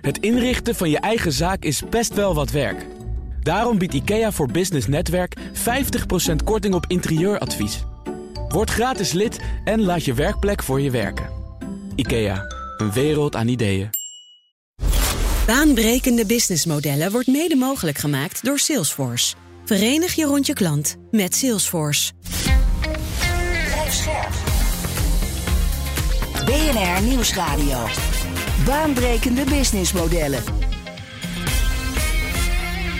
Het inrichten van je eigen zaak is best wel wat werk. Daarom biedt IKEA voor Business Netwerk 50% korting op interieuradvies. Word gratis lid en laat je werkplek voor je werken. IKEA, een wereld aan ideeën. Baanbrekende businessmodellen wordt mede mogelijk gemaakt door Salesforce. Verenig je rond je klant met Salesforce. BNR Nieuwsradio. Baanbrekende businessmodellen.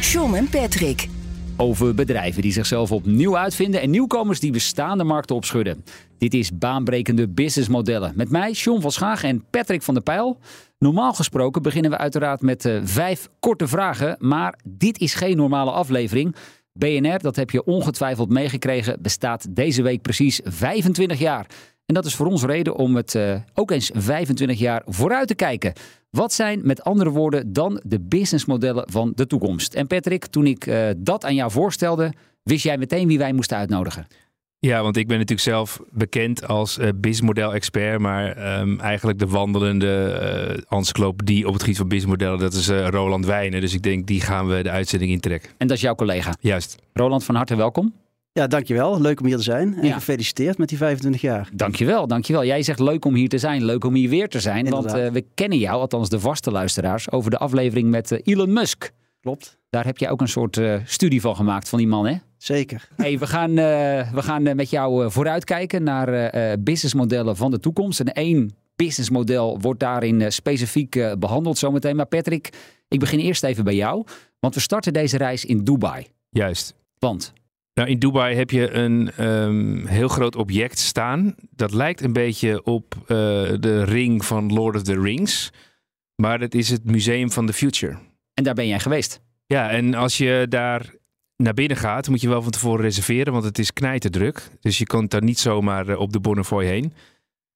John en Patrick. Over bedrijven die zichzelf opnieuw uitvinden en nieuwkomers die bestaande markten opschudden. Dit is baanbrekende businessmodellen. Met mij, John van Schaag en Patrick van der Pijl. Normaal gesproken beginnen we uiteraard met uh, vijf korte vragen. Maar dit is geen normale aflevering. BNR, dat heb je ongetwijfeld meegekregen, bestaat deze week precies 25 jaar. En dat is voor ons reden om het uh, ook eens 25 jaar vooruit te kijken. Wat zijn met andere woorden dan de businessmodellen van de toekomst? En Patrick, toen ik uh, dat aan jou voorstelde, wist jij meteen wie wij moesten uitnodigen. Ja, want ik ben natuurlijk zelf bekend als uh, businessmodel-expert, maar um, eigenlijk de wandelende uh, encyclopedie op het gebied van businessmodellen, dat is uh, Roland Wijnen. Dus ik denk, die gaan we de uitzending intrekken. En dat is jouw collega? Juist. Roland, van harte welkom. Ja, dankjewel. Leuk om hier te zijn. En ja. gefeliciteerd met die 25 jaar. Dankjewel, dankjewel. Jij zegt leuk om hier te zijn, leuk om hier weer te zijn. Inderdaad. Want uh, we kennen jou, althans de vaste luisteraars, over de aflevering met uh, Elon Musk. Klopt. Daar heb je ook een soort uh, studie van gemaakt van die man, hè? Zeker. Hey, we gaan, we gaan met jou vooruitkijken naar businessmodellen van de toekomst. En één businessmodel wordt daarin specifiek behandeld zometeen. Maar Patrick, ik begin eerst even bij jou. Want we starten deze reis in Dubai. Juist. Want nou, in Dubai heb je een um, heel groot object staan. Dat lijkt een beetje op uh, de ring van Lord of the Rings. Maar dat is het Museum van the Future. En daar ben jij geweest? Ja, en als je daar naar binnen gaat, moet je wel van tevoren reserveren, want het is knijterdruk. Dus je komt daar niet zomaar op de Bonnefoy heen.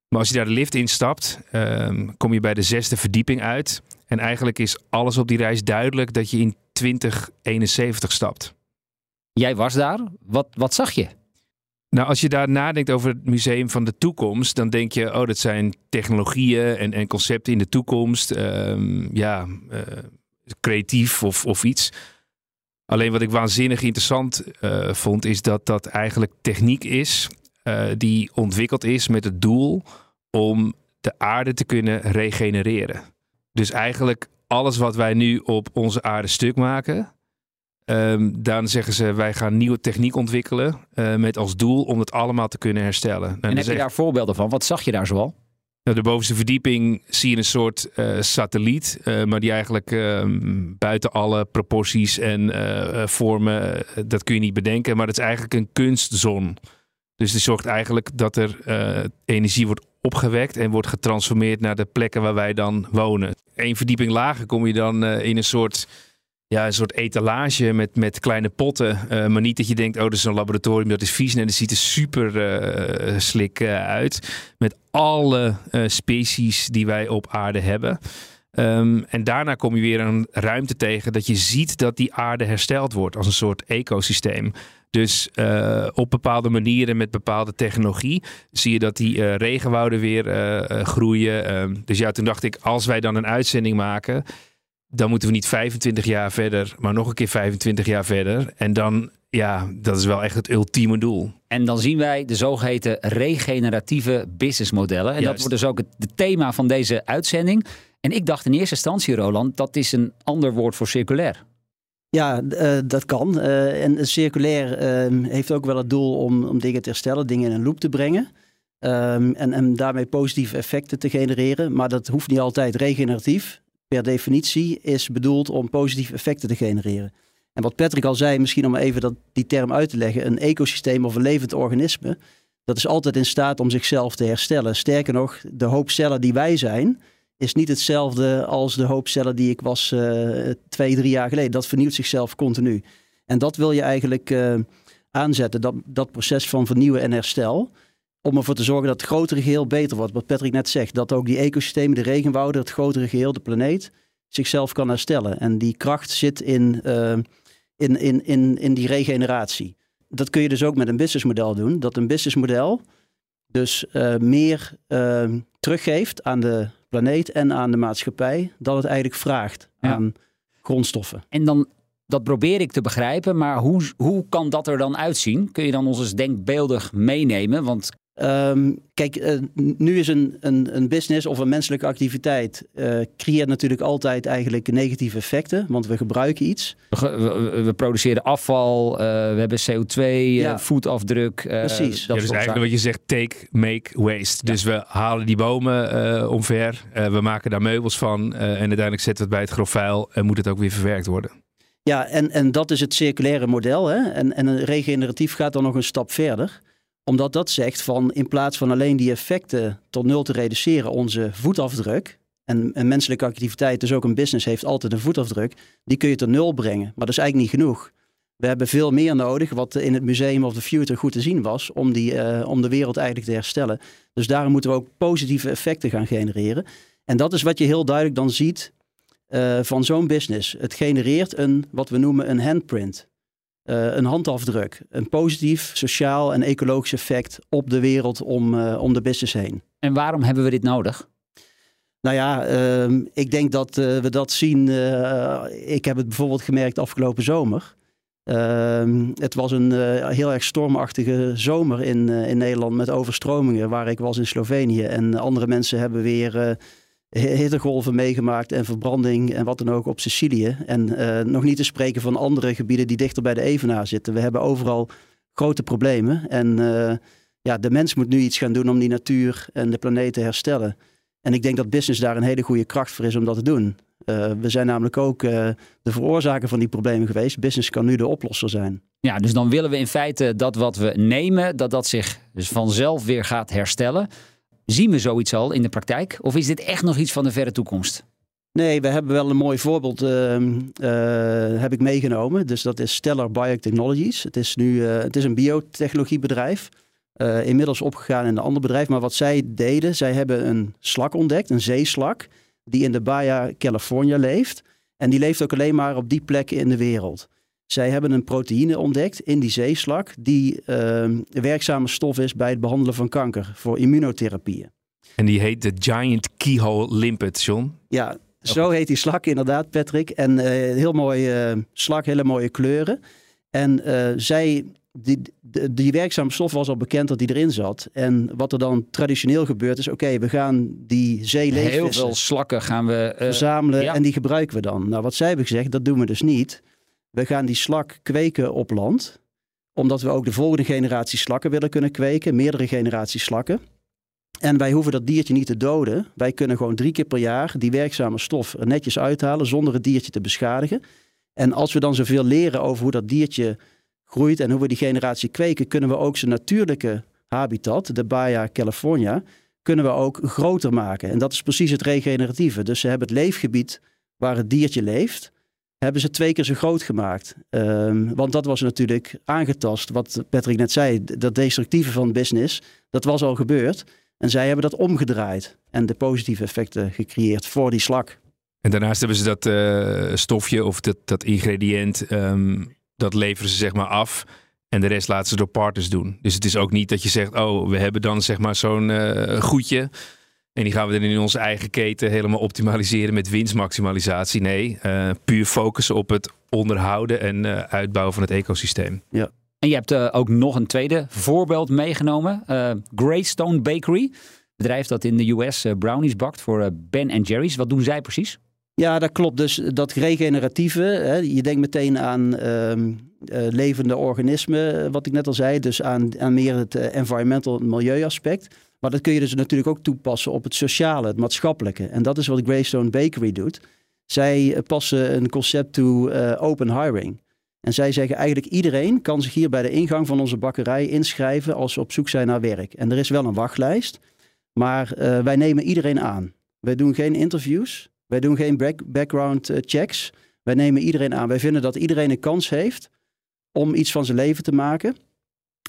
Maar als je daar de lift instapt, um, kom je bij de zesde verdieping uit. En eigenlijk is alles op die reis duidelijk dat je in 2071 stapt. Jij was daar. Wat, wat zag je? Nou, als je daar nadenkt over het museum van de toekomst, dan denk je, oh, dat zijn technologieën en, en concepten in de toekomst. Um, ja, uh, creatief of, of iets. Alleen wat ik waanzinnig interessant uh, vond, is dat dat eigenlijk techniek is uh, die ontwikkeld is met het doel om de aarde te kunnen regenereren. Dus eigenlijk alles wat wij nu op onze aarde stuk maken, Um, dan zeggen ze, wij gaan nieuwe techniek ontwikkelen uh, met als doel om het allemaal te kunnen herstellen. En, en heb je daar voorbeelden van? Wat zag je daar zoal? Nou, de bovenste verdieping zie je een soort uh, satelliet, uh, maar die eigenlijk buiten alle proporties en vormen, dat kun je niet bedenken. Maar dat is eigenlijk een kunstzon. Dus die zorgt eigenlijk dat er energie wordt opgewekt en wordt getransformeerd naar de plekken waar wij dan wonen. Eén verdieping lager kom je dan in een soort ja, een soort etalage met, met kleine potten. Uh, maar niet dat je denkt, oh, dat is een laboratorium, dat is vies. Nee, dat ziet er super uh, slik uh, uit. Met alle species die wij op aarde hebben. Um, en daarna kom je weer een ruimte tegen dat je ziet dat die aarde hersteld wordt als een soort ecosysteem. Dus op bepaalde manieren met bepaalde technologie zie je dat die regenwouden weer groeien. Um, dus ja, toen dacht ik, als wij dan een uitzending maken, dan moeten we niet 25 jaar verder, maar nog een keer 25 jaar verder. En dan, ja, dat is wel echt het ultieme doel. En dan zien wij de zogeheten regeneratieve businessmodellen. En Juist. dat wordt dus ook het thema van deze uitzending. En ik dacht in eerste instantie, Roland, dat is een ander woord voor circulair. Ja, uh, dat kan. Uh, en circulair uh, heeft ook wel het doel om, om dingen te herstellen, dingen in een loop te brengen. Um, en, en daarmee positieve effecten te genereren. Maar dat hoeft niet altijd regeneratief per definitie is bedoeld om positieve effecten te genereren. En wat Patrick al zei, misschien om even dat, die term uit te leggen, een ecosysteem of een levend organisme, dat is altijd in staat om zichzelf te herstellen. Sterker nog, de hoop cellen die wij zijn, is niet hetzelfde als de hoop cellen die ik was uh, twee, drie jaar geleden. Dat vernieuwt zichzelf continu. En dat wil je eigenlijk uh, aanzetten, dat, dat proces van vernieuwen en herstel om ervoor te zorgen dat het grotere geheel beter wordt. Wat Patrick net zegt, dat ook die ecosystemen, de regenwouden, het grotere geheel, de planeet, zichzelf kan herstellen. En die kracht zit in, uh, in, in, in, in die regeneratie. Dat kun je dus ook met een businessmodel doen. Dat een businessmodel dus uh, meer uh, teruggeeft aan de planeet en aan de maatschappij dan het eigenlijk vraagt Ja. aan grondstoffen. En dan, dat probeer ik te begrijpen, maar hoe, hoe kan dat er dan uitzien? Kun je dan ons eens denkbeeldig meenemen? Want Ehm, kijk, eh, nu is een, een, een business of een menselijke activiteit eh, creëert natuurlijk altijd eigenlijk negatieve effecten, want we gebruiken iets. we, we- we produceren afval, eh, we hebben CO2, eh, Ja. voetafdruk. eh, Precies. dat Ja, dus soort eigenlijk zaken. wat je zegt, take, make, waste. Dus we halen die bomen eh, omver, eh, we maken daar meubels van eh, en uiteindelijk zetten we het bij het grof vuil en moet het ook weer verwerkt worden. Ja, en, en dat is het circulaire model. Hè? En, en een regeneratief gaat dan nog een stap verder. Omdat dat zegt van in plaats van alleen die effecten tot nul te reduceren, onze voetafdruk. En een menselijke activiteit, dus ook een business, heeft altijd een voetafdruk. Die kun je tot nul brengen. Maar dat is eigenlijk niet genoeg. We hebben veel meer nodig, wat in het Museum of the Future goed te zien was, om, die, eh, om de wereld eigenlijk te herstellen. Dus daarom moeten we ook positieve effecten gaan genereren. En dat is wat je heel duidelijk dan ziet eh, van zo'n business. Het genereert een, wat we noemen een handprint. Eh, een handafdruk. Een positief, sociaal en ecologisch effect op de wereld om, eh, om de business heen. En waarom hebben we dit nodig? Nou ja, ehm, ik denk dat eh, we dat zien. ik heb het bijvoorbeeld gemerkt afgelopen zomer. Ehm, het was een heel erg stormachtige zomer in, in Nederland met overstromingen, waar ik was in Slovenië. En andere mensen hebben weer hittegolven meegemaakt en verbranding en wat dan ook op Sicilië. En eh, nog niet te spreken van andere gebieden die dichter bij de Evenaar zitten. We hebben overal grote problemen. En eh, ja, de mens moet nu iets gaan doen om die natuur en de planeet te herstellen. En ik denk dat business daar een hele goede kracht voor is om dat te doen. Eh, we zijn namelijk ook de veroorzaker van die problemen geweest. Business kan nu de oplosser zijn. Ja, dus dan willen we in feite dat wat we nemen, dat dat zich dus vanzelf weer gaat herstellen. Zien we zoiets al in de praktijk? Of is dit echt nog iets van de verre toekomst? Nee, we hebben wel een mooi voorbeeld ehm, eh, heb ik meegenomen. Dus dat is Stellar Biotechnologies. Het is nu eh, het is een biotechnologiebedrijf. eh, inmiddels opgegaan in een ander bedrijf. Maar wat zij deden, zij hebben een slak ontdekt, een zeeslak, die in de Baja California leeft. En die leeft ook alleen maar op die plekken in de wereld. Zij hebben een proteïne ontdekt in die zeeslak, die ehm, werkzame stof is bij het behandelen van kanker voor immunotherapieën. En die heet de Giant Keyhole Limpet, John. Ja, zo heet die slak inderdaad, Patrick. En eh, heel mooi eh, slak, hele mooie kleuren. En eh, zij, die, die, die werkzame stof was al bekend dat die erin zat. En wat er dan traditioneel gebeurt is, oké, we gaan die Heel zeeleefvissen veel slakken gaan we. eh, verzamelen ja. en die gebruiken we dan. Nou, wat zij hebben gezegd, dat doen we dus niet. We gaan die slak kweken op land, omdat we ook de volgende generatie slakken willen kunnen kweken, meerdere generaties slakken. En wij hoeven dat diertje niet te doden. Wij kunnen gewoon drie keer per jaar die werkzame stof er netjes uithalen zonder het diertje te beschadigen. En als we dan zoveel leren over hoe dat diertje groeit en hoe we die generatie kweken, kunnen we ook zijn natuurlijke habitat, de Baja California, kunnen we ook groter maken. En dat is precies het regeneratieve. Dus ze hebben het leefgebied waar het diertje leeft, hebben ze twee keer zo groot gemaakt. Ehm, want dat was natuurlijk aangetast, wat Patrick net zei, dat destructieve van business, dat was al gebeurd. En zij hebben dat omgedraaid en de positieve effecten gecreëerd voor die slak. En daarnaast hebben ze dat eh, stofje of dat, dat ingrediënt, ehm, dat leveren ze zeg maar af. En de rest laten ze door partners doen. Dus het is ook niet dat je zegt, oh, we hebben dan zeg maar zo'n eh, goedje. En die gaan we dan in onze eigen keten helemaal optimaliseren met winstmaximalisatie. Nee, eh, puur focussen op het onderhouden en eh, uitbouwen van het ecosysteem. En je hebt eh, ook nog een tweede voorbeeld meegenomen. eh Greystone Bakery. Bedrijf dat in de US eh, brownies bakt voor eh, Ben Jerry's. Wat doen zij precies? Ja, dat klopt. Dus dat regeneratieve, hè, je denkt meteen aan ehm, eh, levende organismen, wat ik net al zei. Dus aan, aan meer het environmental milieuaspect. Maar dat kun je dus natuurlijk ook toepassen op het sociale, het maatschappelijke. En dat is wat Greystone Bakery doet. Zij eh, passen een concept toe eh, open hiring. En zij zeggen eigenlijk iedereen kan zich hier bij de ingang van onze bakkerij inschrijven als ze op zoek zijn naar werk. En er is wel een wachtlijst, maar eh, wij nemen iedereen aan. Wij doen geen interviews, wij doen geen back- background checks. Wij nemen iedereen aan. Wij vinden dat iedereen een kans heeft om iets van zijn leven te maken.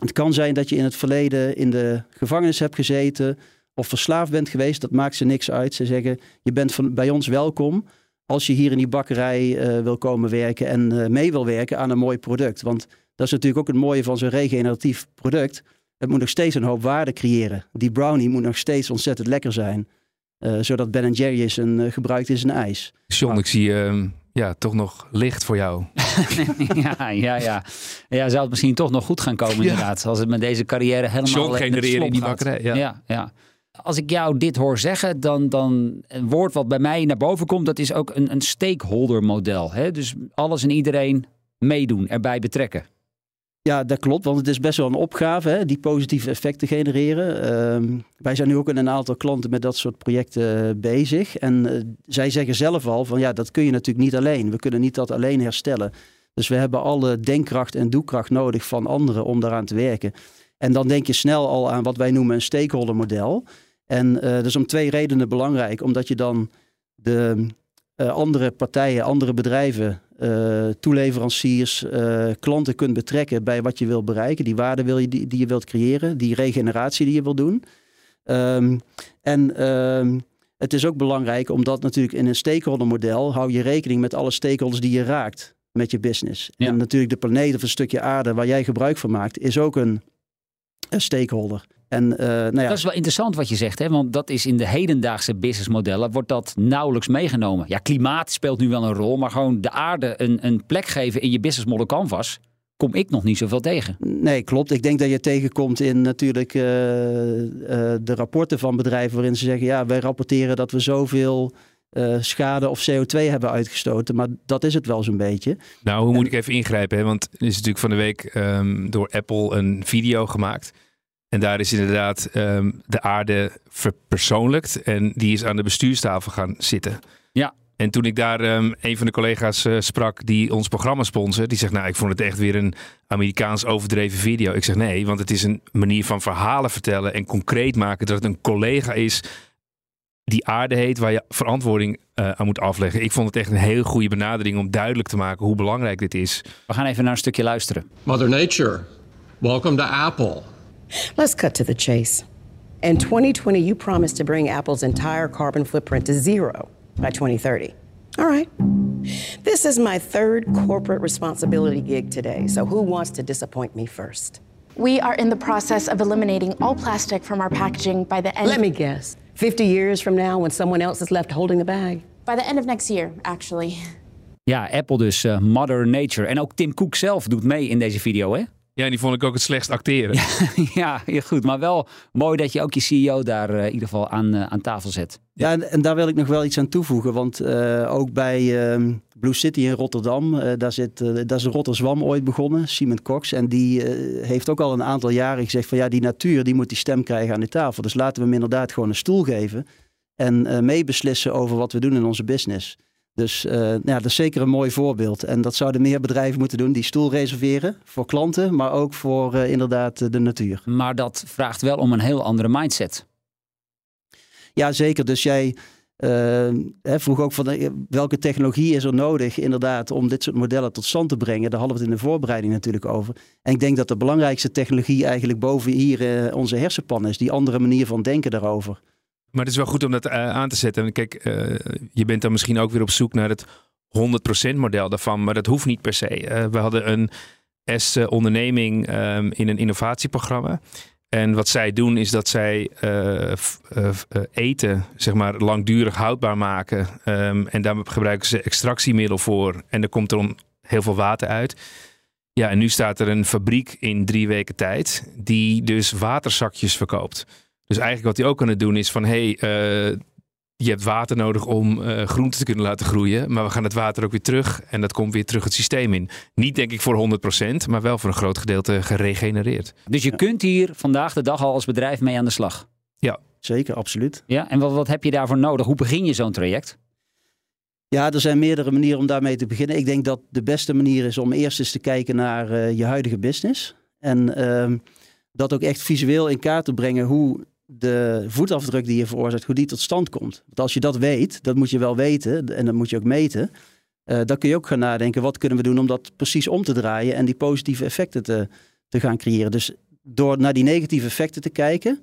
Het kan zijn dat je in het verleden in de gevangenis hebt gezeten of verslaafd bent geweest. Dat maakt ze niks uit. Ze zeggen, je bent van, bij ons welkom als je hier in die bakkerij eh, wil komen werken en eh, mee wil werken aan een mooi product. Want dat is natuurlijk ook het mooie van zo'n regeneratief product. Het moet nog steeds een hoop waarde creëren. Die brownie moet nog steeds ontzettend lekker zijn. Eh, zodat Ben Jerry's een, gebruikt is in ijs. John, ik zie uh, ja, toch nog licht voor jou. ja, ja, ja. Ja, zou het misschien toch nog goed gaan komen inderdaad. Als het met deze carrière helemaal John genereren in die bakkerij. Ja. ja, ja. Als ik jou dit hoor zeggen, dan, dan een woord wat bij mij naar boven komt, dat is ook een, een stakeholder model. Hè? Dus alles en iedereen meedoen, erbij betrekken. Ja, dat klopt, want het is best wel een opgave, hè, die positieve effecten genereren. Uh, wij zijn nu ook in een aantal klanten met dat soort projecten uh, bezig. En uh, zij zeggen zelf al van ja, dat kun je natuurlijk niet alleen. We kunnen niet dat alleen herstellen. Dus we hebben alle denkkracht en doekracht nodig van anderen om daaraan te werken. En dan denk je snel al aan wat wij noemen een stakeholder model. En uh, dat is om twee redenen belangrijk. Omdat je dan de andere partijen, andere bedrijven uh, toeleveranciers, uh, klanten kunt betrekken bij wat je wil bereiken. Die waarde wil je, die, die je wilt creëren, die regeneratie die je wil doen. Um, en um, het is ook belangrijk omdat natuurlijk in een stakeholder model hou je rekening met alle stakeholders die je raakt met je business. Ja. En natuurlijk de planeet of een stukje aarde waar jij gebruik van maakt, is ook een, een stakeholder. En, uh, nou ja. Dat is wel interessant wat je zegt, hè? want dat is in de hedendaagse businessmodellen wordt dat nauwelijks meegenomen. Ja, klimaat speelt nu wel een rol, maar gewoon de aarde een, een plek geven in je business model canvas, kom ik nog niet zoveel tegen. Nee, klopt. Ik denk dat je tegenkomt in natuurlijk uh, uh, de rapporten van bedrijven waarin ze zeggen, ja, wij rapporteren dat we zoveel uh, schade of CO2 hebben uitgestoten. Maar dat is het wel zo'n beetje. Nou, hoe moet ik even ingrijpen? Hè? Want er is natuurlijk van de week um, door Apple een video gemaakt. En daar is inderdaad um, de aarde verpersoonlijkt. En die is aan de bestuurstafel gaan zitten. Ja. En toen ik daar um, een van de collega's uh, sprak die ons programma sponsort, die zegt: Nou, ik vond het echt weer een Amerikaans overdreven video. Ik zeg nee, want het is een manier van verhalen vertellen en concreet maken dat het een collega is die aarde heet, waar je verantwoording uh, aan moet afleggen. Ik vond het echt een heel goede benadering om duidelijk te maken hoe belangrijk dit is. We gaan even naar een stukje luisteren. Mother Nature, welcome to Apple. Let's cut to the chase. In 2020, you promised to bring Apple's entire carbon footprint to zero by 2030. All right. This is my third corporate responsibility gig today, so who wants to disappoint me first? We are in the process of eliminating all plastic from our packaging by the end. Let me guess. 50 years from now when someone else is left holding the bag? By the end of next year, actually. Ja, Apple dus, uh, Mother Nature. En ook Tim Cook zelf doet mee in deze video, hè? Ja, die vond ik ook het slechtst acteren. ja, ja, goed. Maar wel mooi dat je ook je CEO daar uh, in ieder geval aan, uh, aan tafel zet. Ja, en, en, daar wil ik nog wel iets aan toevoegen. Want uh, ook bij uh, Blue City in Rotterdam, uh, daar, zit, daar is Rotterdam ooit begonnen, Simon Cox. En die heeft ook al een aantal jaren gezegd van ja, die natuur die moet die stem krijgen aan de tafel. Dus laten we hem inderdaad gewoon een stoel geven. En meebeslissen over wat we doen in onze business. Dus uh, ja, dat is zeker een mooi voorbeeld. En dat zouden meer bedrijven moeten doen, die stoel reserveren voor klanten, maar ook voor uh, inderdaad de natuur. Maar dat vraagt wel om een heel andere mindset. Ja, zeker. Dus jij uh, hè, vroeg ook van welke technologie is er nodig inderdaad om dit soort modellen tot stand te brengen. Daar hadden we het in de voorbereiding natuurlijk over. En ik denk dat de belangrijkste technologie eigenlijk boven hier onze hersenpan is. Die andere manier van denken daarover. Maar het is wel goed om dat uh, aan te zetten. Kijk, uh, je bent dan misschien ook weer op zoek naar het 100% model daarvan, maar dat hoeft niet per se. Uh, we hadden een S-onderneming um, in een innovatieprogramma. En wat zij doen is dat zij eten, zeg maar, langdurig houdbaar maken. Um, en daar gebruiken ze extractiemiddel voor. En er komt er heel veel water uit. Ja, en nu staat er een fabriek in drie weken tijd die dus waterzakjes verkoopt. Dus eigenlijk wat hij ook kan doen is van hé, hey, uh, je hebt water nodig om uh, groenten te kunnen laten groeien. Maar we gaan het water ook weer terug en dat komt weer terug het systeem in. Niet denk ik voor 100%, maar wel voor een groot gedeelte geregenereerd. Dus je kunt hier vandaag de dag al als bedrijf mee aan de slag? Ja. Zeker, absoluut. Ja, en wat, wat heb je daarvoor nodig? Hoe begin je zo'n traject? Ja, er zijn meerdere manieren om daarmee te beginnen. Ik denk dat de beste manier is om eerst eens te kijken naar uh, je huidige business. En uh, dat ook echt visueel in kaart te brengen hoe de voetafdruk die je veroorzaakt, hoe die tot stand komt. Want als je dat weet, dat moet je wel weten en dat moet je ook meten. Uh, dan kun je ook gaan nadenken, wat kunnen we doen om dat precies om te draaien en die positieve effecten te, te gaan creëren. Dus door naar die negatieve effecten te kijken,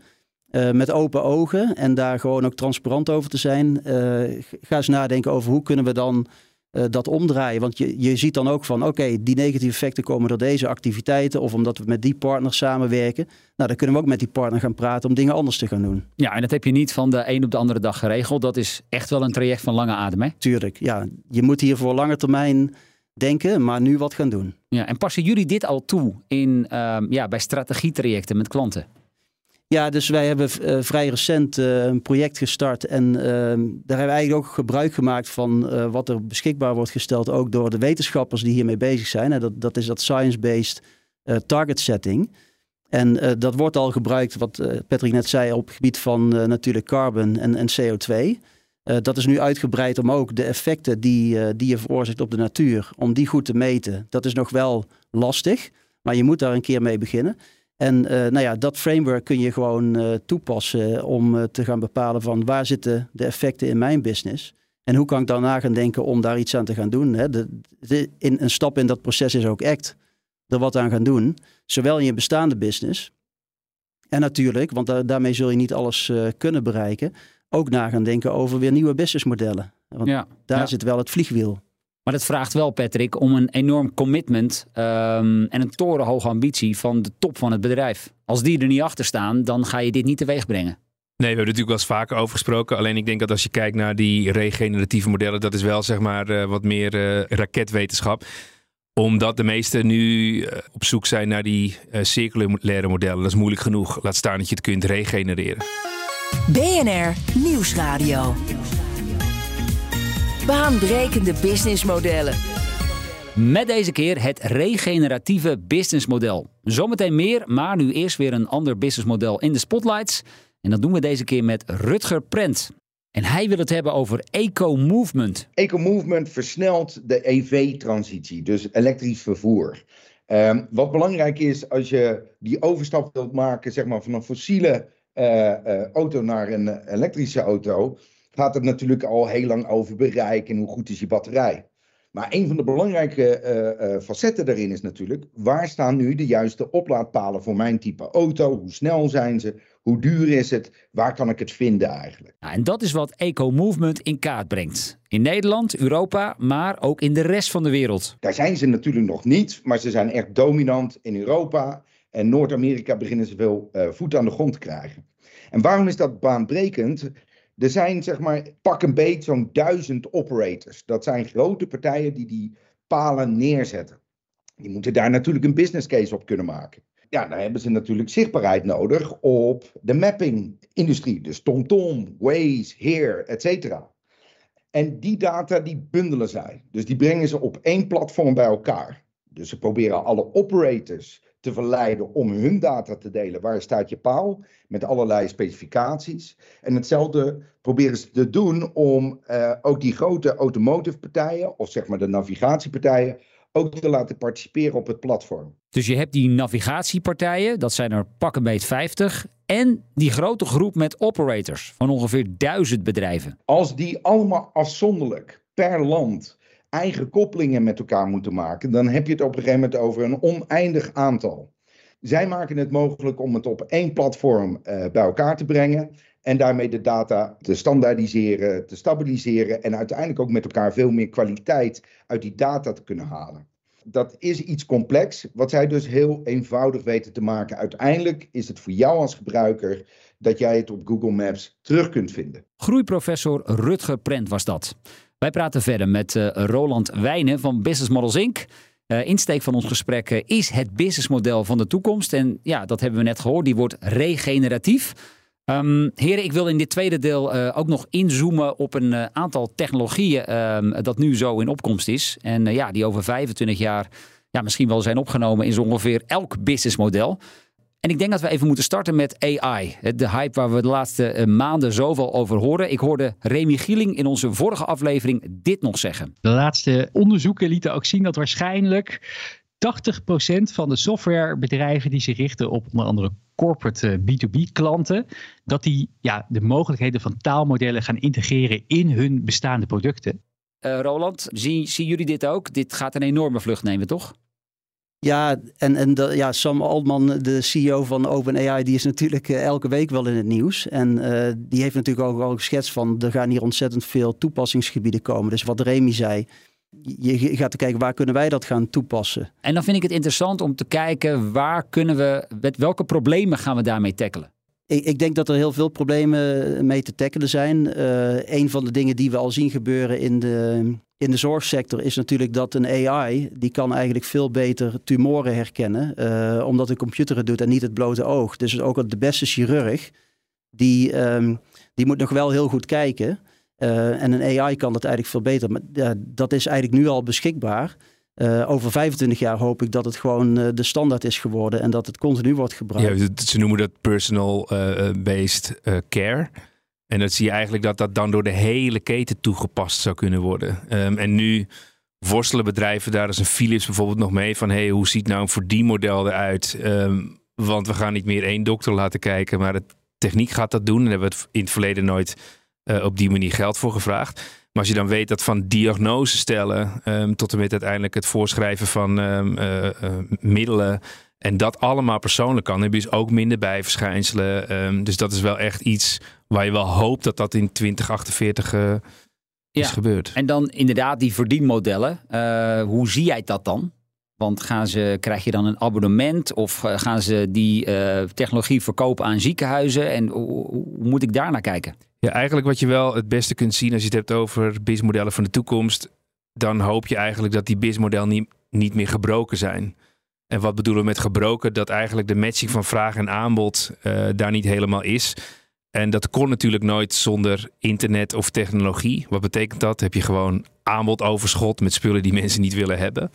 uh, met open ogen en daar gewoon ook transparant over te zijn, uh, ga eens nadenken over hoe kunnen we dan eh, dat omdraaien. Want je, je ziet dan ook van, oké, die negatieve effecten komen door deze activiteiten of omdat we met die partner samenwerken. Nou, dan kunnen we ook met die partner gaan praten om dingen anders te gaan doen. Ja, en dat heb je niet van de een op de andere dag geregeld. Dat is echt wel een traject van lange adem, hè? Tuurlijk, ja. Je moet hier voor lange termijn denken, maar nu wat gaan doen. Ja, en passen jullie dit al toe in, ehm, ja, bij strategietrajecten met klanten? Ja, dus wij hebben uh, vrij recent uh, een project gestart. En uh, daar hebben we eigenlijk ook gebruik gemaakt van wat er beschikbaar wordt gesteld. Ook door de wetenschappers die hiermee bezig zijn. Dat, dat is dat science-based target setting. En dat wordt al gebruikt, wat Patrick net zei, op het gebied van natuurlijk carbon en, en CO2. dat is nu uitgebreid om ook de effecten die, die je veroorzaakt op de natuur, om die goed te meten. Dat is nog wel lastig, maar je moet daar een keer mee beginnen. En uh, nou ja, dat framework kun je gewoon uh, toepassen om uh, te gaan bepalen van waar zitten de effecten in mijn business. En hoe kan ik daarna gaan denken om daar iets aan te gaan doen. Hè? De, de, in, een stap in dat proces is ook echt er wat aan gaan doen. Zowel in je bestaande business. En natuurlijk, want da daarmee zul je niet alles kunnen bereiken. Ook na gaan denken over weer nieuwe businessmodellen. Want ja, daar ja. zit wel het vliegwiel. Maar dat vraagt wel, Patrick, om een enorm commitment um, en een torenhoge ambitie van de top van het bedrijf. Als die er niet achter staan, dan ga je dit niet teweeg brengen. Nee, we hebben er natuurlijk wel eens vaker over gesproken. Alleen ik denk dat als je kijkt naar die regeneratieve modellen, dat is wel zeg maar uh, wat meer uh, raketwetenschap omdat de meesten nu uh, op zoek zijn naar die circulaire modellen. Dat is moeilijk genoeg. Laat staan dat je het kunt regenereren. BNR Nieuwsradio. Baanbrekende businessmodellen. Met deze keer het regeneratieve businessmodel. Zometeen meer, maar nu eerst weer een ander businessmodel in de spotlights. En dat doen we deze keer met Rutger Prent. En hij wil het hebben over eco-movement. Eco-movement versnelt de EV-transitie, dus elektrisch vervoer. Um, wat belangrijk is als je die overstap wilt maken zeg maar, van een fossiele uh, uh, auto naar een elektrische auto, gaat het natuurlijk al heel lang over bereik en hoe goed is je batterij. Maar een van de belangrijke uh, uh, facetten daarin is natuurlijk, waar staan nu de juiste oplaadpalen voor mijn type auto? Hoe snel zijn ze? Hoe duur is het? Waar kan ik het vinden eigenlijk? Ja, en dat is wat Eco Movement in kaart brengt. In Nederland, Europa, maar ook in de rest van de wereld. Daar zijn ze natuurlijk nog niet, maar ze zijn echt dominant in Europa. En Noord-Amerika beginnen ze veel uh, voet aan de grond te krijgen. En waarom is dat baanbrekend? Er zijn zeg maar pak een beet zo'n duizend operators. Dat zijn grote partijen die die palen neerzetten. Die moeten daar natuurlijk een business case op kunnen maken. Ja, dan hebben ze natuurlijk zichtbaarheid nodig op de mapping-industrie. Dus TomTom, Waze, Heer, et cetera. En die data die bundelen zij. Dus die brengen ze op één platform bij elkaar. Dus ze proberen alle operators te verleiden om hun data te delen. Waar staat je paal? Met allerlei specificaties. En hetzelfde proberen ze te doen om uh, ook die grote automotive partijen, of zeg maar de navigatiepartijen, ook te laten participeren op het platform. Dus je hebt die navigatiepartijen, dat zijn er pak een beet 50. En die grote groep met operators van ongeveer duizend bedrijven. Als die allemaal afzonderlijk per land eigen koppelingen met elkaar moeten maken, dan heb je het op een gegeven moment over een oneindig aantal. Zij maken het mogelijk om het op één platform uh, bij elkaar te brengen en daarmee de data te standaardiseren, te stabiliseren en uiteindelijk ook met elkaar veel meer kwaliteit uit die data te kunnen halen. Dat is iets complex, wat zij dus heel eenvoudig weten te maken. Uiteindelijk is het voor jou als gebruiker dat jij het op Google Maps terug kunt vinden. Groeiprofessor Rutger Prent was dat. Wij praten verder met uh, Roland Wijnen van Business Models Inc. Uh, insteek van ons gesprek uh, is het businessmodel van de toekomst. En ja, dat hebben we net gehoord. Die wordt regeneratief. Um, heren, ik wil in dit tweede deel ook nog inzoomen op een aantal technologieën um, dat nu zo in opkomst is. En ja, die over 25 jaar ja, misschien wel zijn opgenomen in zo ongeveer elk businessmodel. En ik denk dat we even moeten starten met AI. De hype waar we de laatste maanden zoveel over horen. Ik hoorde Remy Gieling in onze vorige aflevering dit nog zeggen. De laatste onderzoeken lieten ook zien dat waarschijnlijk 80% van de softwarebedrijven die zich richten op onder andere corporate B2B klanten, dat die ja, de mogelijkheden van taalmodellen gaan integreren in hun bestaande producten. Uh, Roland, zien, zien jullie dit ook? Dit gaat een enorme vlucht nemen, toch? Ja, en, en ja, Sam Altman, de CEO van OpenAI, die is natuurlijk uh, elke week wel in het nieuws. En uh, die heeft natuurlijk ook al geschetst van, er gaan hier ontzettend veel toepassingsgebieden komen. Dus wat Remy zei, je gaat te kijken waar kunnen wij dat gaan toepassen. En dan vind ik het interessant om te kijken waar kunnen we, met welke problemen gaan we daarmee tackelen? Ik, ik denk dat er heel veel problemen mee te tackelen zijn. Uh, een van de dingen die we al zien gebeuren in de, in de zorgsector is natuurlijk dat een AI, die kan eigenlijk veel beter tumoren herkennen, uh, omdat een computer het doet en niet het blote oog. Dus ook de beste chirurg, die, um, die moet nog wel heel goed kijken. Uh, en een AI kan dat eigenlijk veel beter. Maar dat is eigenlijk nu al beschikbaar. Uh, over 25 jaar hoop ik dat het gewoon de standaard is geworden en dat het continu wordt gebruikt. Ja, ze noemen dat personal-based care. En dat zie je eigenlijk dat dat dan door de hele keten toegepast zou kunnen worden. Um, en nu worstelen bedrijven daar als een Philips bijvoorbeeld nog mee van hey, hoe ziet nou een verdienmodel eruit? Um, want we gaan niet meer één dokter laten kijken, maar de techniek gaat dat doen. En daar hebben we het in het verleden nooit op die manier geld voor gevraagd. Maar als je dan weet dat van diagnose stellen um, tot en met uiteindelijk het voorschrijven van um, uh, uh, middelen en dat allemaal persoonlijk kan, heb je dus ook minder bijverschijnselen. Um, dus dat is wel echt iets waar je wel hoopt dat dat in 2048 is ja. gebeurd. En dan inderdaad die verdienmodellen. hoe zie jij dat dan? Want gaan ze, krijg je dan een abonnement of gaan ze die technologie verkopen aan ziekenhuizen? En hoe, hoe moet ik daar naar kijken? Ja, eigenlijk wat je wel het beste kunt zien als je het hebt over BIS-modellen van de toekomst, dan hoop je eigenlijk dat die BIS-modellen niet, niet meer gebroken zijn. En wat bedoelen we met gebroken? Dat eigenlijk de matching van vraag en aanbod uh, daar niet helemaal is. En dat kon natuurlijk nooit zonder internet of technologie. Wat betekent dat? Heb je gewoon aanbodoverschot met spullen die mensen niet willen hebben.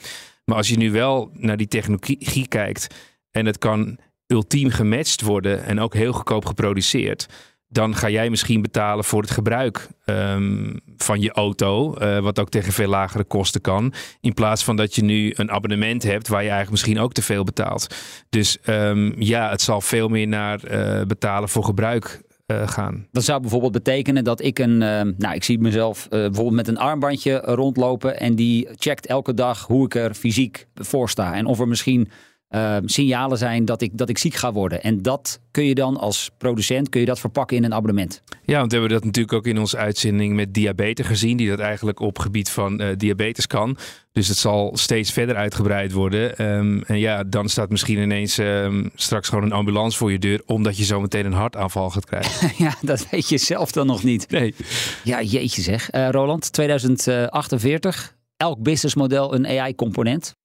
Maar als je nu wel naar die technologie kijkt en het kan ultiem gematcht worden en ook heel goedkoop geproduceerd dan ga jij misschien betalen voor het gebruik um, van je auto, uh, wat ook tegen veel lagere kosten kan. In plaats van dat je nu een abonnement hebt waar je eigenlijk misschien ook te veel betaalt. Dus um, ja, het zal veel meer naar uh, betalen voor gebruik uh, gaan. Dat zou bijvoorbeeld betekenen dat ik een, uh, nou ik zie mezelf bijvoorbeeld met een armbandje rondlopen en die checkt elke dag hoe ik er fysiek voor sta en of er misschien uh, signalen zijn dat ik, dat ik ziek ga worden. En dat kun je dan als producent kun je dat verpakken in een abonnement. Ja, want we hebben dat natuurlijk ook in onze uitzending met diabetes gezien, die dat eigenlijk op gebied van uh, diabetes kan. Dus het zal steeds verder uitgebreid worden. Um, en ja, dan staat misschien ineens um, straks gewoon een ambulance voor je deur, omdat je zo meteen een hartaanval gaat krijgen. ja, dat weet je zelf dan nog niet. Nee. Ja, jeetje zeg. Uh, Roland, 2048. Elk businessmodel een AI-component.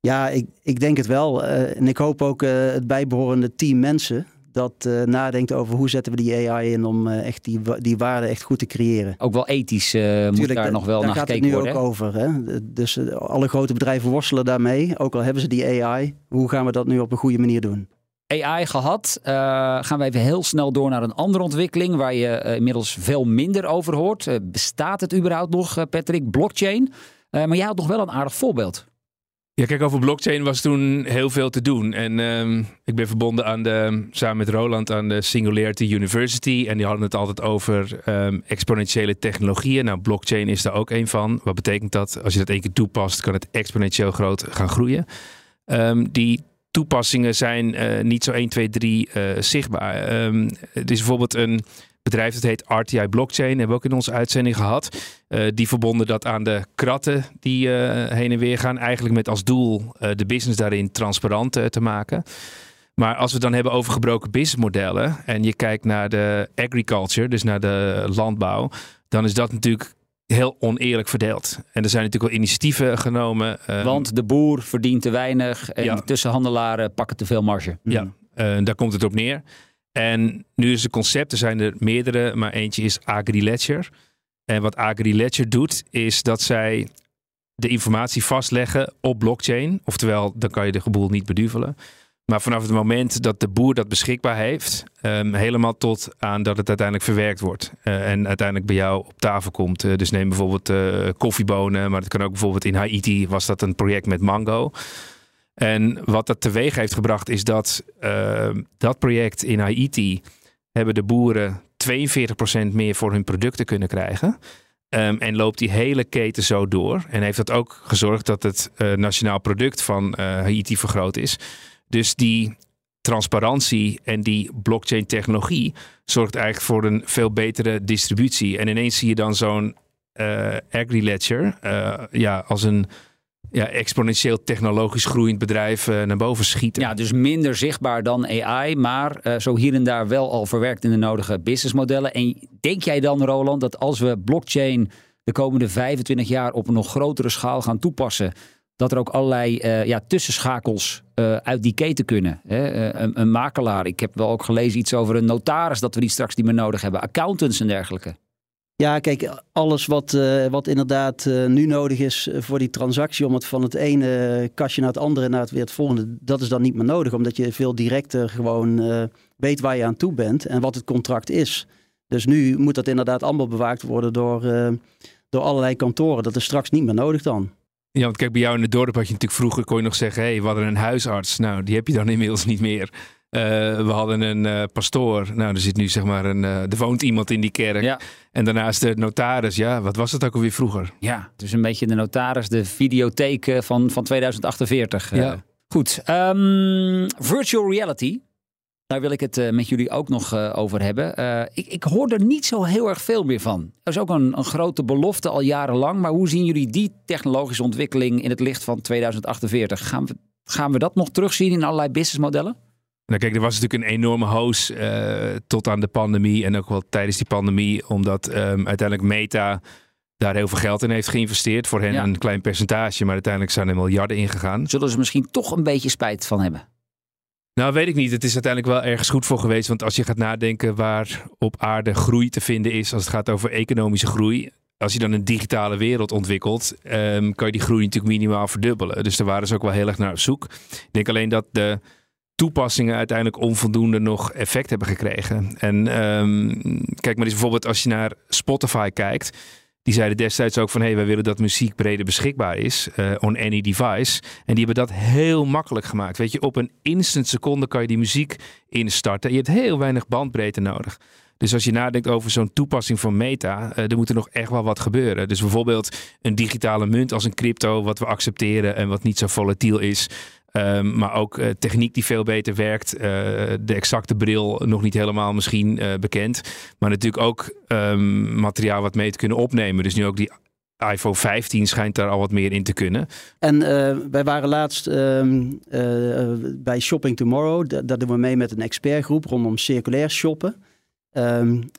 Ja, ik, ik denk het wel. Uh, en ik hoop ook uh, het bijbehorende team mensen dat uh, nadenkt over hoe zetten we die AI in om echt die, die waarde echt goed te creëren. Ook wel ethisch moet daar da nog wel daar naar gekeken worden. Daar gaat het nu ook over. Hè? Dus alle grote bedrijven worstelen daarmee. Ook al hebben ze die AI, hoe gaan we dat nu op een goede manier doen? AI gehad. Uh, gaan we even heel snel door naar een andere ontwikkeling waar je uh, inmiddels veel minder over hoort. Uh, bestaat het überhaupt nog, Patrick? Blockchain. maar jij had nog wel een aardig voorbeeld. Ja, kijk, over blockchain was toen heel veel te doen. En um, ik ben verbonden aan de, samen met Roland aan de Singularity University. En die hadden het altijd over um, exponentiële technologieën. Nou, blockchain is daar ook een van. Wat betekent dat? Als je dat één keer toepast, kan het exponentieel groot gaan groeien. Um, die toepassingen zijn uh, niet zo 1, 2, 3 uh, zichtbaar. Het is bijvoorbeeld een bedrijf dat heet RTI Blockchain. Hebben we ook in onze uitzending gehad. Uh, die verbonden dat aan de kratten die uh, heen en weer gaan. Eigenlijk met als doel uh, de business daarin transparant te maken. Maar als we het dan hebben over gebroken businessmodellen. En je kijkt naar de agriculture, dus naar de landbouw. Dan is dat natuurlijk heel oneerlijk verdeeld. En er zijn natuurlijk wel initiatieven genomen. Want de boer verdient te weinig en ja. de tussenhandelaren pakken te veel marge. Ja, daar komt het op neer. En nu is het concept, er zijn er meerdere, maar eentje is AgriLedger. En wat AgriLedger doet, is dat zij de informatie vastleggen op blockchain. Oftewel, dan kan je de geboel niet beduvelen. Maar vanaf het moment dat de boer dat beschikbaar heeft, um, helemaal tot aan dat het uiteindelijk verwerkt wordt. Uh, en uiteindelijk bij jou op tafel komt. Uh, dus neem bijvoorbeeld uh, koffiebonen, maar het kan ook bijvoorbeeld in Haiti was dat een project met mango. En wat dat teweeg heeft gebracht is dat uh, dat project in Haiti hebben de boeren 42% meer voor hun producten kunnen krijgen. Um, en loopt die hele keten zo door. En heeft dat ook gezorgd dat het uh, nationaal product van uh, Haiti vergroot is. Dus die transparantie en die blockchain technologie zorgt eigenlijk voor een veel betere distributie. En ineens zie je dan zo'n uh, AgriLedger ja, als een ja, exponentieel technologisch groeiend bedrijf uh, naar boven schieten. Ja, dus minder zichtbaar dan AI, maar uh, zo hier en daar wel al verwerkt in de nodige businessmodellen. En denk jij dan, Roland, dat als we blockchain de komende 25 jaar op een nog grotere schaal gaan toepassen, dat er ook allerlei uh, ja, tussenschakels uit die keten kunnen? Hè? Een, een makelaar, ik heb wel ook gelezen iets over een notaris, dat we die straks niet meer nodig hebben, accountants en dergelijke. Ja, kijk, alles wat, uh, wat inderdaad uh, nu nodig is voor die transactie om het van het ene kastje naar het andere naar het weer het volgende, dat is dan niet meer nodig, omdat je veel directer gewoon weet waar je aan toe bent en wat het contract is. Dus nu moet dat inderdaad allemaal bewaakt worden door, door allerlei kantoren. Dat is straks niet meer nodig dan. Ja, want kijk, bij jou in het dorp had je natuurlijk vroeger kon je nog zeggen, hé, hey, we een huisarts. Nou, die heb je dan inmiddels niet meer. Uh, we hadden een uh, pastoor. Nou, er zit nu zeg maar een. Uh, er woont iemand in die kerk. Ja. En daarnaast de notaris. Ja, wat was het ook alweer vroeger? Ja, dus een beetje de notaris, de videotheek van, van 2048. Ja. Goed. Um, virtual reality. Daar wil ik het met jullie ook nog over hebben. ik, ik hoor er niet zo heel erg veel meer van. Er is ook een, een grote belofte al jarenlang. Maar hoe zien jullie die technologische ontwikkeling in het licht van 2048? Gaan we, gaan we dat nog terugzien in allerlei businessmodellen? Nou kijk, er was natuurlijk een enorme hoos uh, tot aan de pandemie en ook wel tijdens die pandemie, omdat um, uiteindelijk Meta daar heel veel geld in heeft geïnvesteerd. Voor hen ja. een klein percentage, maar uiteindelijk zijn er miljarden ingegaan. Zullen ze misschien toch een beetje spijt van hebben? Nou, weet ik niet. Het is uiteindelijk wel ergens goed voor geweest. Want als je gaat nadenken waar op aarde groei te vinden is, als het gaat over economische groei. Als je dan een digitale wereld ontwikkelt, um, kan je die groei natuurlijk minimaal verdubbelen. Dus daar waren ze ook wel heel erg naar op zoek. Ik denk alleen dat de toepassingen uiteindelijk onvoldoende nog effect hebben gekregen. En um, kijk maar eens bijvoorbeeld als je naar Spotify kijkt. Die zeiden destijds ook van, hé, hey, wij willen dat muziek breder beschikbaar is uh, on any device. En die hebben dat heel makkelijk gemaakt. Weet je, op een instant seconde kan je die muziek instarten. Je hebt heel weinig bandbreedte nodig. Dus als je nadenkt over zo'n toepassing van Meta, uh, er moet er nog echt wel wat gebeuren. Dus bijvoorbeeld een digitale munt als een crypto, wat we accepteren en wat niet zo volatiel is. Um, maar ook uh, techniek die veel beter werkt. Uh, de exacte bril nog niet helemaal misschien uh, bekend. Maar natuurlijk ook um, materiaal wat mee te kunnen opnemen. Dus nu ook die iPhone 15 schijnt daar al wat meer in te kunnen. En wij waren laatst um, bij Shopping Tomorrow. Daar doen we mee met een expertgroep rondom circulair shoppen.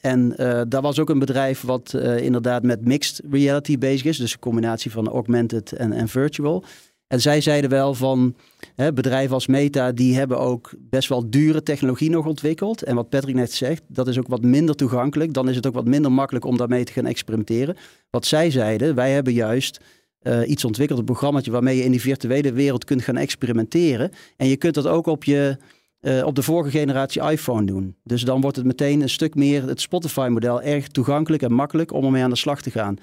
En daar was ook een bedrijf wat inderdaad met mixed reality bezig is. Dus een combinatie van augmented en, en virtual. En zij zeiden wel van hè, bedrijven als Meta, die hebben ook best wel dure technologie nog ontwikkeld. En wat Patrick net zegt, dat is ook wat minder toegankelijk. Dan is het ook wat minder makkelijk om daarmee te gaan experimenteren. Wat zij zeiden, wij hebben juist uh, iets ontwikkeld, een programmaatje waarmee je in die virtuele wereld kunt gaan experimenteren. En je kunt dat ook op je uh, op de vorige generatie iPhone doen. Dus dan wordt het meteen een stuk meer het Spotify-model erg toegankelijk en makkelijk om ermee aan de slag te gaan.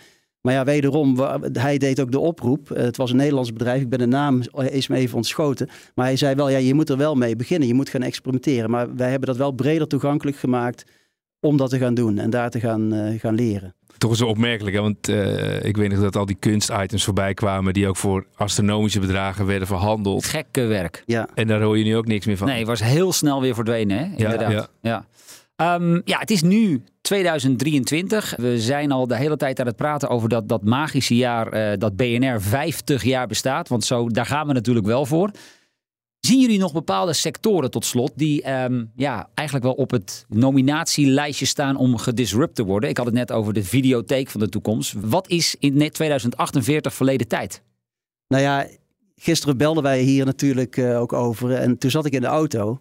Maar ja, wederom, hij deed ook de oproep. Het was een Nederlands bedrijf. Ik ben de naam is me even ontschoten. Maar hij zei wel, ja, je moet er wel mee beginnen. Je moet gaan experimenteren. Maar wij hebben dat wel breder toegankelijk gemaakt om dat te gaan doen en daar te gaan, uh, gaan leren. Toch is het opmerkelijk, hè? want uh, ik weet nog dat al die kunstitems voorbij kwamen die ook voor astronomische bedragen werden verhandeld. Gekke werk. Ja. En daar hoor je nu ook niks meer van. Nee, was heel snel weer verdwenen, hè? Inderdaad. Ja, ja. ja. Um, ja, het is nu 2023. We zijn al de hele tijd aan het praten over dat, dat magische jaar uh, dat BNR 50 jaar bestaat. Want zo, daar gaan we natuurlijk wel voor. Zien jullie nog bepaalde sectoren tot slot die um, ja, eigenlijk wel op het nominatielijstje staan om gedisrupt te worden? Ik had het net over de videotheek van de toekomst. Wat is in 2048 verleden tijd? Nou ja, gisteren belden wij hier natuurlijk uh, ook over en toen zat ik in de auto.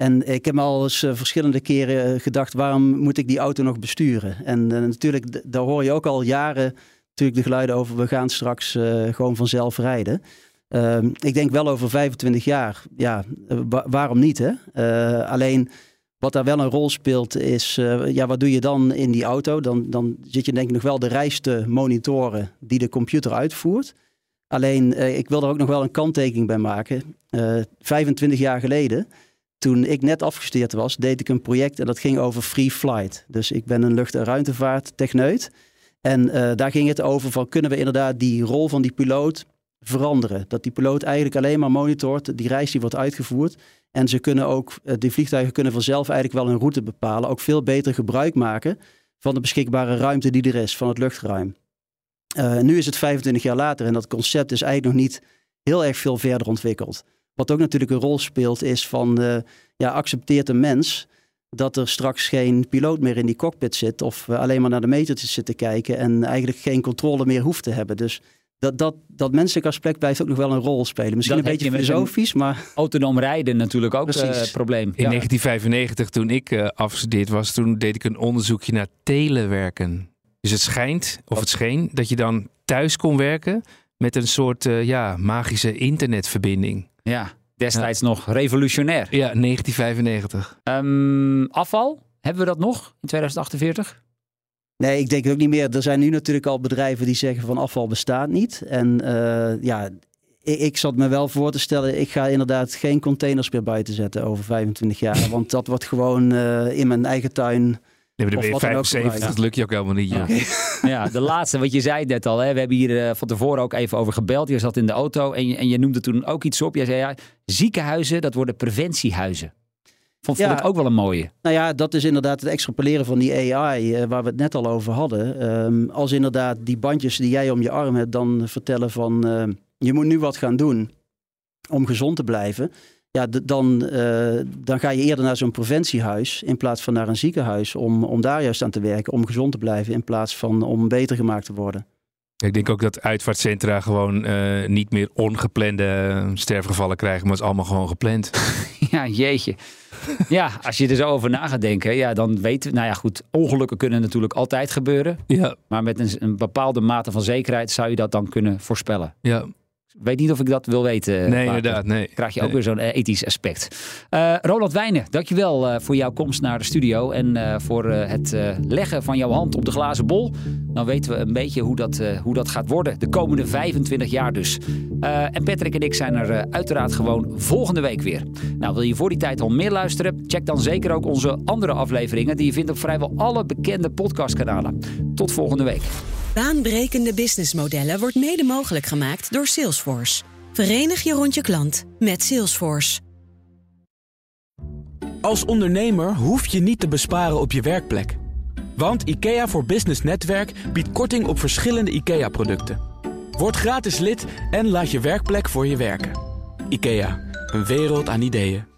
En ik heb al eens uh, verschillende keren gedacht, waarom moet ik die auto nog besturen? En uh, natuurlijk, daar hoor je ook al jaren natuurlijk de geluiden over, we gaan straks gewoon vanzelf rijden. Uh, ik denk wel over 25 jaar, ja, wa waarom niet? Hè? alleen wat daar wel een rol speelt is, ja, wat doe je dan in die auto? Dan, dan zit je denk ik nog wel de reis te monitoren die de computer uitvoert. Alleen, ik wil er ook nog wel een kanttekening bij maken. 25 jaar geleden toen ik net afgestudeerd was, deed ik een project en dat ging over free flight. Dus ik ben een lucht- en ruimtevaarttechneut. En uh, daar ging het over van kunnen we inderdaad die rol van die piloot veranderen. Dat die piloot eigenlijk alleen maar monitort, die reis die wordt uitgevoerd. En ze kunnen ook, uh, die vliegtuigen kunnen vanzelf eigenlijk wel een route bepalen. Ook veel beter gebruik maken van de beschikbare ruimte die er is, van het luchtruim. Uh, nu is het 25 jaar later en dat concept is eigenlijk nog niet heel erg veel verder ontwikkeld. Wat ook natuurlijk een rol speelt is van, uh, ja, accepteert een mens dat er straks geen piloot meer in die cockpit zit of alleen maar naar de metertjes zit te kijken en eigenlijk geen controle meer hoeft te hebben. Dus dat, dat, dat menselijk aspect blijft ook nog wel een rol spelen. Misschien een beetje filosofisch, maar... Autonoom rijden natuurlijk ook een uh, probleem. In 1995, toen ik uh, afgestudeerd was, toen deed ik een onderzoekje naar telewerken. Dus het schijnt, of het scheen, dat je dan thuis kon werken met een soort uh, ja, magische internetverbinding. Ja, destijds ja. nog revolutionair. Ja, 1995. Um, afval, hebben we dat nog in 2048? Nee, ik denk ook niet meer. Er zijn nu natuurlijk al bedrijven die zeggen van afval bestaat niet. En uh, ja, ik, ik zat me wel voor te stellen, ik ga inderdaad geen containers meer buiten zetten over 25 jaar. want dat wordt gewoon uh, in mijn eigen tuin. Nee, maar dan ben je 75, dat lukt je ook helemaal niet. Ja. Okay. ja, de laatste, wat je zei net al. Hè, we hebben hier uh, van tevoren ook even over gebeld. Je zat in de auto en je, en je noemde toen ook iets op. Jij zei ja, ziekenhuizen, dat worden preventiehuizen. Vond, vond ik ook wel een mooie. Nou ja, dat is inderdaad het extrapoleren van die AI, uh, waar we het net al over hadden. Um, als inderdaad die bandjes die jij om je arm hebt, dan vertellen van uh, je moet nu wat gaan doen om gezond te blijven. Ja, dan, uh, dan ga je eerder naar zo'n preventiehuis in plaats van naar een ziekenhuis om, om daar juist aan te werken, om gezond te blijven in plaats van om beter gemaakt te worden. Ik denk ook dat uitvaartcentra gewoon uh, niet meer ongeplande sterfgevallen krijgen, maar het is allemaal gewoon gepland. ja, jeetje. ja, als je er zo over na gaat denken, ja, dan weten we, nou ja, goed, ongelukken kunnen natuurlijk altijd gebeuren. Ja. Maar met een, een bepaalde mate van zekerheid zou je dat dan kunnen voorspellen. Ja, weet niet of ik dat wil weten. Nee, inderdaad. Nee. Krijg je nee. ook weer zo'n ethisch aspect. Uh, Roland Wijnen, dankjewel uh, voor jouw komst naar de studio. En uh, voor het leggen van jouw hand op de glazen bol. Dan weten we een beetje hoe dat, hoe dat gaat worden. De komende 25 jaar dus. en Patrick en ik zijn er uiteraard gewoon volgende week weer. Nou, wil je voor die tijd al meer luisteren? Check dan zeker ook onze andere afleveringen. Die je vindt op vrijwel alle bekende podcastkanalen. Tot volgende week. Baanbrekende businessmodellen wordt mede mogelijk gemaakt door Salesforce. Verenig je rond je klant met Salesforce. Als ondernemer hoef je niet te besparen op je werkplek. Want IKEA voor Business Netwerk biedt korting op verschillende IKEA-producten. Word gratis lid en laat je werkplek voor je werken. IKEA, een wereld aan ideeën.